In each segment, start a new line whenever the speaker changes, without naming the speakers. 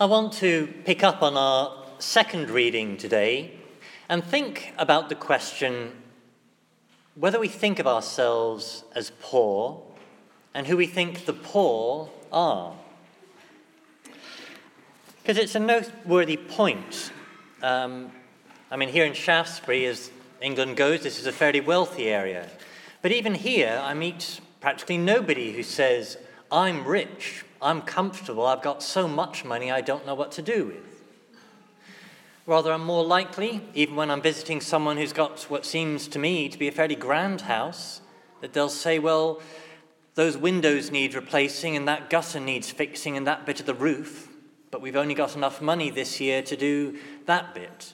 I want to pick up on our second reading today and think about the question whether we think of ourselves as poor and who we think the poor are. Because it's a noteworthy point. Um, I mean, here in Shaftesbury, as England goes, this is a fairly wealthy area. But even here, I meet practically nobody who says, I'm rich, I'm comfortable, I've got so much money I don't know what to do with. Rather, I'm more likely, even when I'm visiting someone who's got what seems to me to be a fairly grand house, that they'll say, Well, those windows need replacing, and that gutter needs fixing, and that bit of the roof, but we've only got enough money this year to do that bit.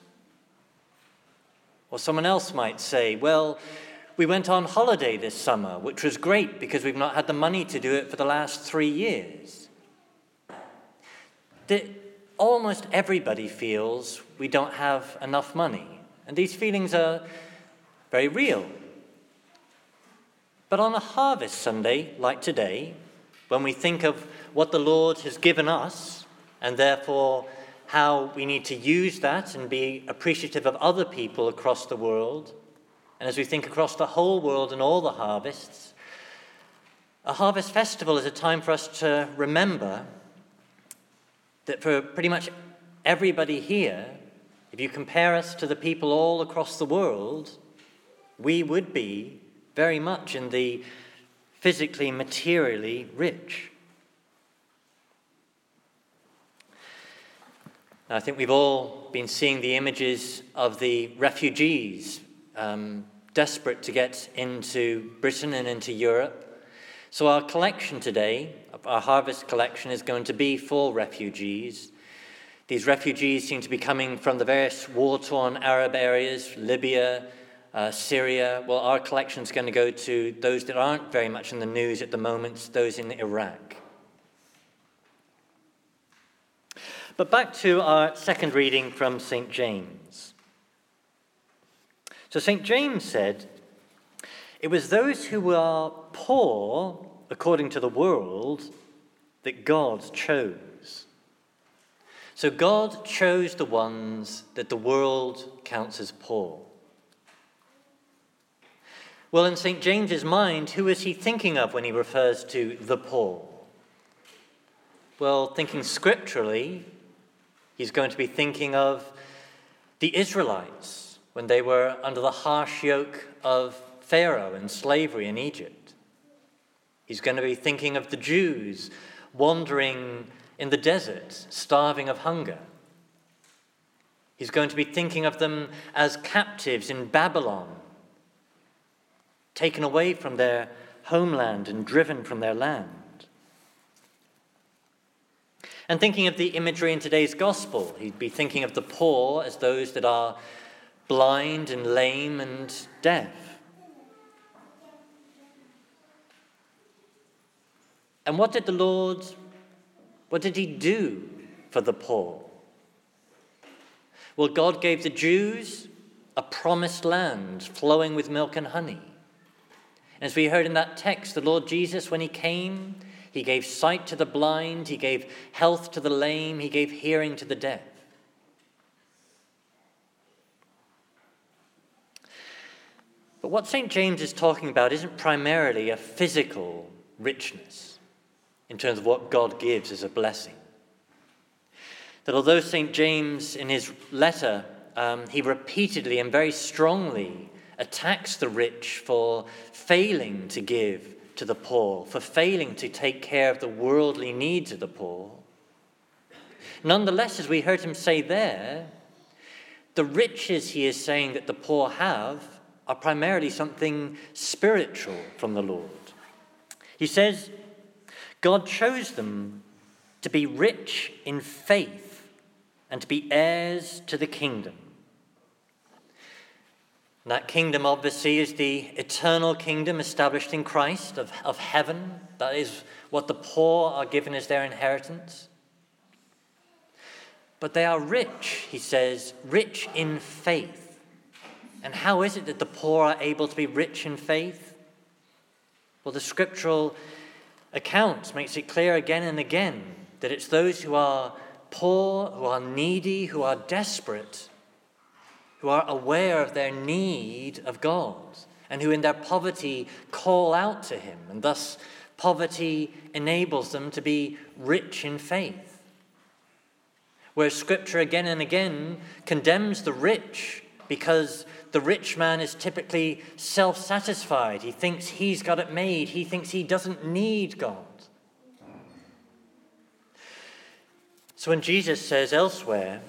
Or someone else might say, Well, we went on holiday this summer, which was great because we've not had the money to do it for the last three years. The, almost everybody feels we don't have enough money, and these feelings are very real. But on a harvest Sunday like today, when we think of what the Lord has given us, and therefore how we need to use that and be appreciative of other people across the world, and as we think across the whole world and all the harvests, a harvest festival is a time for us to remember that for pretty much everybody here, if you compare us to the people all across the world, we would be very much in the physically, materially rich. I think we've all been seeing the images of the refugees um, desperate to get into Britain and into Europe. So, our collection today, our harvest collection, is going to be for refugees. These refugees seem to be coming from the various war torn Arab areas, Libya, uh, Syria. Well, our collection is going to go to those that aren't very much in the news at the moment, those in Iraq. But back to our second reading from St. James. So St. James said, It was those who were poor, according to the world, that God chose. So God chose the ones that the world counts as poor. Well, in St. James's mind, who is he thinking of when he refers to the poor? Well, thinking scripturally, he's going to be thinking of the Israelites when they were under the harsh yoke of Pharaoh and slavery in Egypt. He's going to be thinking of the Jews wandering in the desert, starving of hunger. He's going to be thinking of them as captives in Babylon, taken away from their homeland and driven from their land. And thinking of the imagery in today's gospel, he'd be thinking of the poor as those that are blind and lame and deaf. And what did the Lord, what did he do for the poor? Well, God gave the Jews a promised land flowing with milk and honey. As we heard in that text, the Lord Jesus, when he came, he gave sight to the blind, he gave health to the lame, he gave hearing to the deaf. But what St. James is talking about isn't primarily a physical richness in terms of what God gives as a blessing. That although St. James, in his letter, um, he repeatedly and very strongly attacks the rich for failing to give to the poor, for failing to take care of the worldly needs of the poor. Nonetheless, as we heard him say there, the riches he is saying that the poor have are primarily something spiritual from the Lord. He says, God chose them to be rich in faith and to be heirs to the kingdom. that kingdom, obviously, is the eternal kingdom established in Christ of, of heaven. That is what the poor are given as their inheritance. But they are rich, he says, rich in faith. And how is it that the poor are able to be rich in faith? Well, the scriptural account makes it clear again and again that it's those who are poor, who are needy, who are desperate, who are aware of their need of God, and who in their poverty call out to Him, and thus poverty enables them to be rich in faith. Where Scripture again and again condemns the rich because the rich man is typically self satisfied. He thinks he's got it made, he thinks he doesn't need God. So when Jesus says elsewhere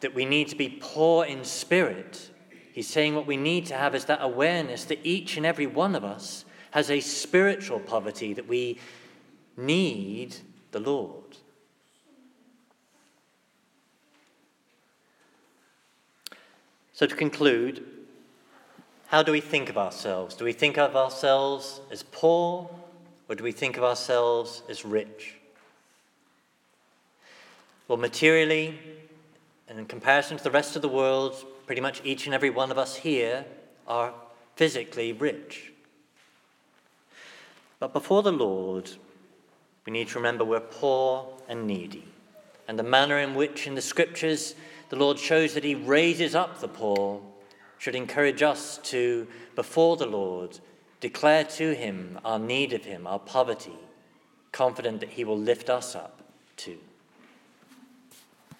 that we need to be poor in spirit, he's saying what we need to have is that awareness that each and every one of us has a spiritual poverty that we need the Lord. So, to conclude, how do we think of ourselves? Do we think of ourselves as poor or do we think of ourselves as rich? Well, materially, and in comparison to the rest of the world, pretty much each and every one of us here are physically rich. But before the Lord, we need to remember we're poor and needy. And the manner in which in the scriptures the Lord shows that He raises up the poor should encourage us to, before the Lord, declare to Him our need of Him, our poverty, confident that He will lift us up too.